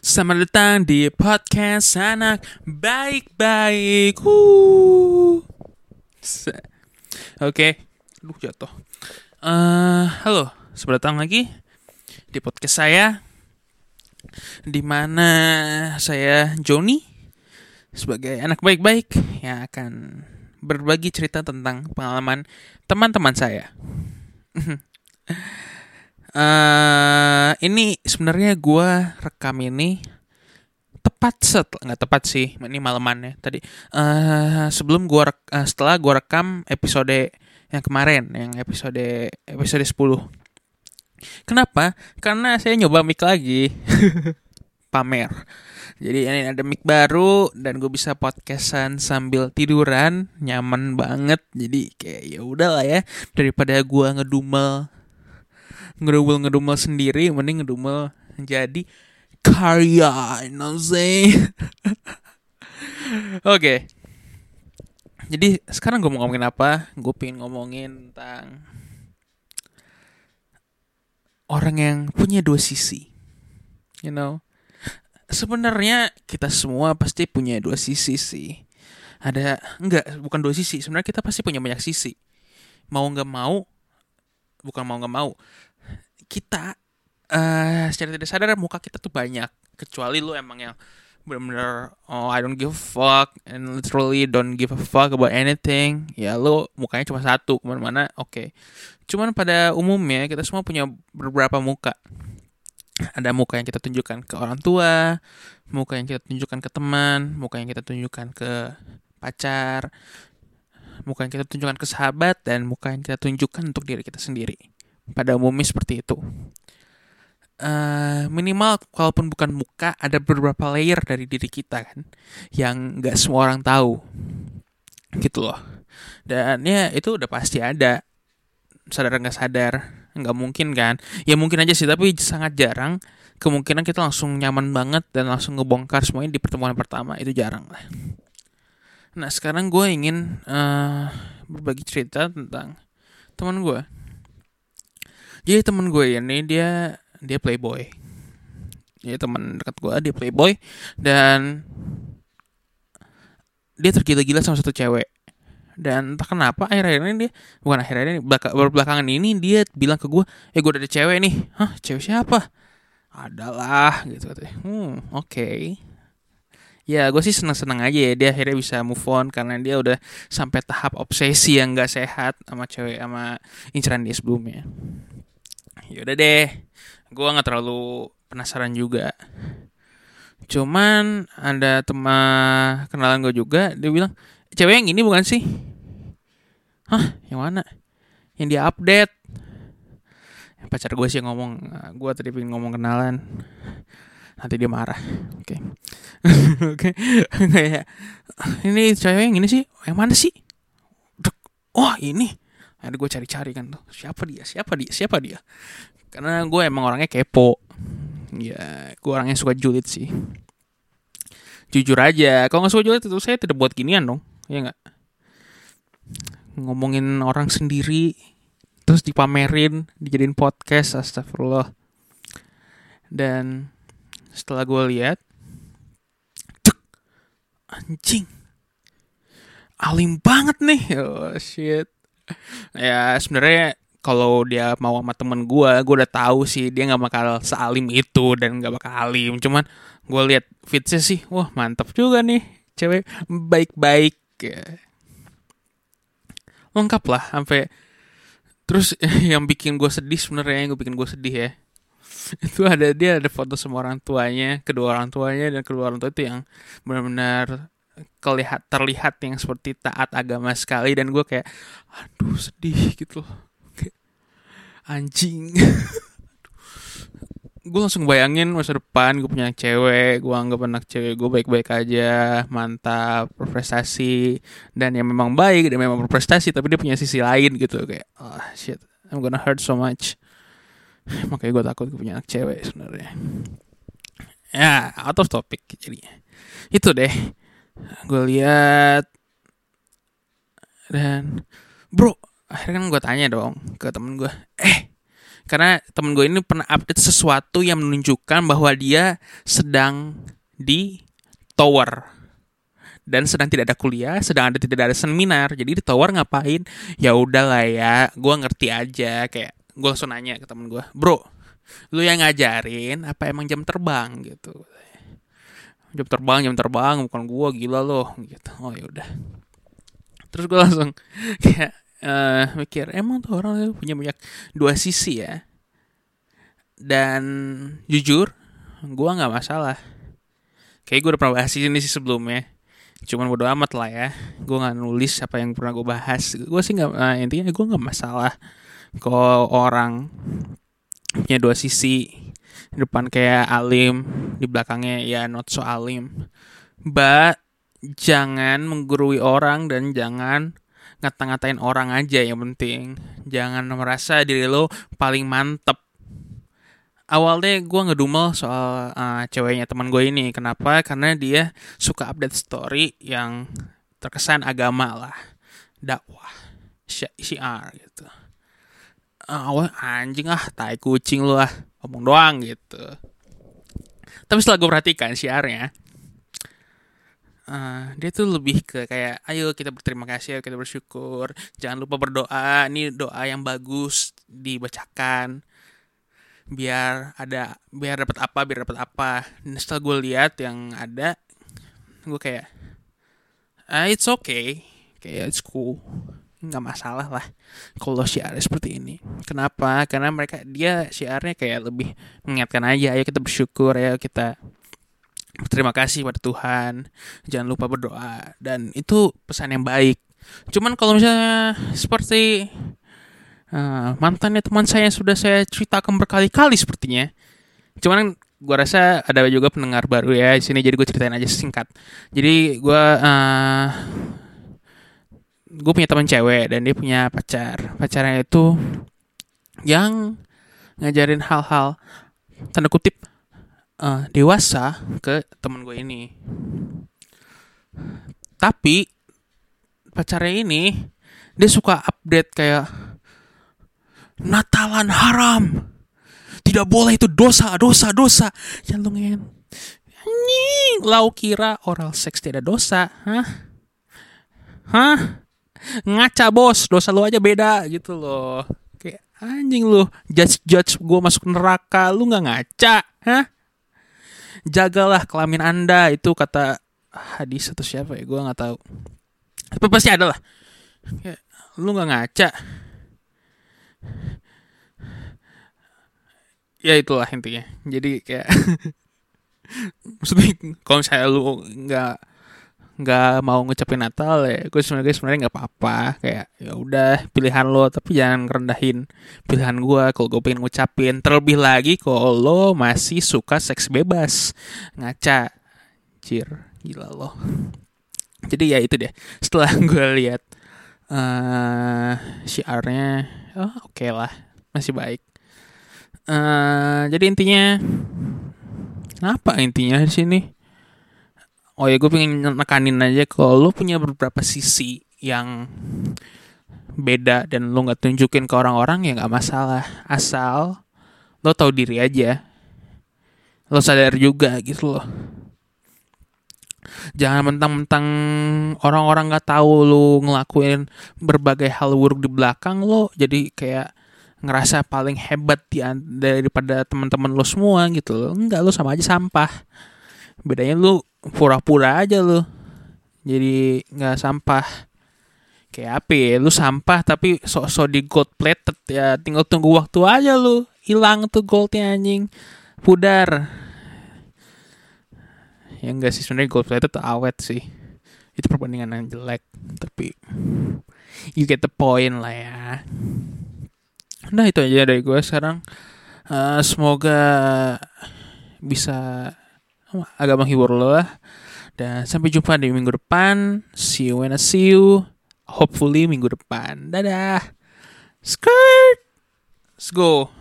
Selamat datang di podcast anak baik-baik. Oke, Aduh jatuh. Eh, halo, selamat datang lagi di podcast saya. Di mana saya Joni sebagai anak baik-baik yang akan berbagi cerita tentang pengalaman teman-teman saya. eh ini sebenarnya gua rekam ini tepat set nggak tepat sih ini malamannya. Tadi eh sebelum gua rek- eh, setelah gua rekam episode yang kemarin yang episode episode 10 kenapa? Karena saya nyoba mic lagi. Pamer. Jadi ini ada mic baru dan gue bisa podcastan sambil tiduran nyaman banget. Jadi kayak ya udahlah ya daripada gua ngedumel ngedumel ngedumel sendiri mending ngedumel jadi karya you know oke. Jadi sekarang gue mau ngomongin apa? Gue pengen ngomongin tentang orang yang punya dua sisi you know? Sebenarnya kita semua pasti punya dua sisi sih. Ada enggak bukan dua sisi. Sebenarnya kita pasti punya banyak sisi. Mau nggak mau bukan mau nggak mau kita eh secara tidak sadar muka kita tuh banyak. Kecuali lu emang yang bener-bener oh I don't give a fuck and literally don't give a fuck about anything. Ya lu mukanya cuma satu ke mana-mana oke. Cuman pada umumnya kita semua punya beberapa muka. Ada muka yang kita tunjukkan ke orang tua muka yang kita tunjukkan ke teman muka yang kita tunjukkan ke pacar muka yang kita tunjukkan ke sahabat dan muka yang kita tunjukkan untuk diri kita sendiri pada umumnya seperti itu. Eh minimal kalaupun bukan muka ada beberapa layer dari diri kita kan yang nggak semua orang tahu. Gitu loh. Dan ya itu udah pasti ada. Sadar nggak sadar? Nggak mungkin kan? Ya mungkin aja sih tapi sangat jarang. Kemungkinan kita langsung nyaman banget dan langsung ngebongkar semuanya di pertemuan pertama. Itu jarang lah. Nah sekarang gue ingin eh, berbagi cerita tentang teman gue jadi teman gue ini dia dia playboy. Dia teman dekat gue dia playboy. Dan dia tergila-gila sama satu cewek. Dan entah kenapa akhir-akhir ini dia bukan akhir-akhir ini baru belakangan ini dia bilang ke gue eh gue udah ada cewek nih. Hah cewek siapa? Adalah gitu katanya. Hmm oke. Ya gue sih seneng-seneng aja ya dia akhirnya bisa move on karena dia udah sampai tahap obsesi yang gak sehat sama cewek sama inceran dia sebelumnya yaudah deh gue nggak terlalu penasaran juga. Cuman ada teman kenalan gue juga dia bilang cewek yang ini bukan sih? Hah yang mana? Yang dia update. Pacar gue sih yang ngomong gue tadi pengen ngomong kenalan. Nanti dia marah. Oke. Oke. Kayak ini cewek yang ini sih? Yang mana sih? Wah ini ada gue cari-cari kan tuh siapa dia? Siapa dia? Siapa dia? Karena gue emang orangnya kepo. Ya gue orangnya suka julid sih. Jujur aja kalau nggak suka julid itu saya tidak buat ginian dong ya nggak? Ngomongin orang sendiri terus dipamerin dijadiin podcast astagfirullah. Dan setelah gue lihat cek, anjing alim banget nih. Oh shit ya sebenarnya kalau dia mau sama temen gue gue udah tahu sih dia nggak bakal sealim itu dan nggak bakal alim cuman gue lihat fitsnya sih wah mantap juga nih cewek baik-baik ya. lengkap lah sampai terus yang bikin gue sedih sebenarnya yang bikin gue sedih ya itu ada dia ada foto sama orang tuanya kedua orang tuanya dan kedua orang tua itu yang benar-benar kelihat terlihat yang seperti taat agama sekali dan gue kayak aduh sedih gitu loh. Anjing. Gue langsung bayangin masa depan gue punya cewek gue anggap anak cewek gue baik-baik aja mantap berprestasi dan yang memang baik dan memang berprestasi tapi dia punya sisi lain gitu kayak oh shit I'm gonna hurt so much. Makanya gue takut gue punya anak cewek sebenarnya. Ya out of topic jadinya. Itu deh gue lihat dan bro akhirnya kan gue tanya dong ke temen gue eh karena temen gue ini pernah update sesuatu yang menunjukkan bahwa dia sedang di tower dan sedang tidak ada kuliah, sedang ada tidak ada seminar. Jadi di tower ngapain? Ya udahlah ya, gue ngerti aja. Kayak gue langsung nanya ke temen gue, bro, lu yang ngajarin apa emang jam terbang gitu? Jam terbang, jam terbang, bukan gue gila loh gitu. Oh ya udah. Terus gue langsung kayak uh, mikir emang tuh orang punya banyak dua sisi ya? Dan jujur gue nggak masalah. Kayak gue udah pernah bahas ini sih sebelumnya. Cuman bodo amat lah ya. Gue nggak nulis apa yang pernah gue bahas. Gue sih nggak uh, intinya gue nggak masalah kalau orang punya dua sisi di depan kayak alim di belakangnya ya not so alim. But jangan menggurui orang dan jangan ngata-ngatain orang aja yang penting. Jangan merasa diri lo paling mantep. Awalnya gue ngedumel soal uh, ceweknya teman gue ini. Kenapa? Karena dia suka update story yang terkesan agama lah. Dakwah syiar gitu. Awal anjing ah tai kucing lu ah ngomong doang gitu. Tapi setelah gue perhatikan syiarnya Uh, dia tuh lebih ke kayak ayo kita berterima kasih ayo kita bersyukur. Jangan lupa berdoa. Ini doa yang bagus dibacakan. Biar ada biar dapat apa biar dapat apa. Dan setelah gue lihat yang ada gue kayak ah, it's okay. Kayak it's cool nggak masalah lah kalau syiar seperti ini kenapa karena mereka dia syiarnya kayak lebih mengingatkan aja ayo kita bersyukur ayo kita Terima kasih pada Tuhan. Jangan lupa berdoa dan itu pesan yang baik. Cuman kalau misalnya seperti uh, mantannya teman saya yang sudah saya ceritakan berkali-kali sepertinya. Cuman gue rasa ada juga pendengar baru ya di sini jadi gue ceritain aja singkat. Jadi gue uh, gue punya teman cewek dan dia punya pacar. Pacarnya itu yang ngajarin hal-hal tanda kutip uh, dewasa ke temen gue ini. Tapi pacarnya ini dia suka update kayak Natalan haram. Tidak boleh itu dosa dosa dosa. Jantungnya anjing. Lau kira oral seks tidak dosa. Hah? Hah ngaca bos. Dosa lu aja beda gitu loh. Kayak anjing lu. Judge judge gue masuk neraka. Lu nggak ngaca hah? Jagalah kelamin anda. Itu kata hadis atau siapa ya? Gue nggak tahu. Tapi pasti ada lah. Lu nggak ngaca. Ya itulah intinya. Jadi kayak maksudnya kalau misalnya lu nggak nggak mau ngucapin Natal ya gue sebenarnya sebenarnya nggak apa-apa. Kayak ya udah pilihan lo tapi jangan rendahin pilihan gue kalau gue pengen ngucapin. Terlebih lagi kalau lo masih suka seks bebas. Ngaca. Cir gila lo. Jadi ya itu deh setelah gue lihat uh, syiarnya oh oke okay lah masih baik. Uh, jadi intinya apa intinya di sini oh ya gue pengen nekanin aja kalau lo punya beberapa sisi yang beda dan lo nggak tunjukin ke orang-orang ya nggak masalah. Asal lo tahu diri aja. Lo sadar juga gitu loh. Jangan mentang-mentang orang-orang nggak tahu lo ngelakuin berbagai hal buruk di belakang lo jadi kayak ngerasa paling hebat di daripada teman-teman lo semua gitu loh. Enggak lo sama aja sampah bedanya lu pura-pura aja lu. Jadi nggak sampah. Kayak apa ya? Lu sampah tapi sok-sok di gold plated ya. Tinggal tunggu waktu aja lu. Hilang tuh goldnya anjing. Pudar. Ya enggak sih sebenarnya gold plated tuh awet sih. Itu perbandingan yang jelek tapi you get the point lah ya. Nah itu aja dari gue sekarang. Uh, semoga bisa agak menghibur lo lah. Dan sampai jumpa di minggu depan. See you when I see you. Hopefully minggu depan. Dadah. Skirt. Let's go.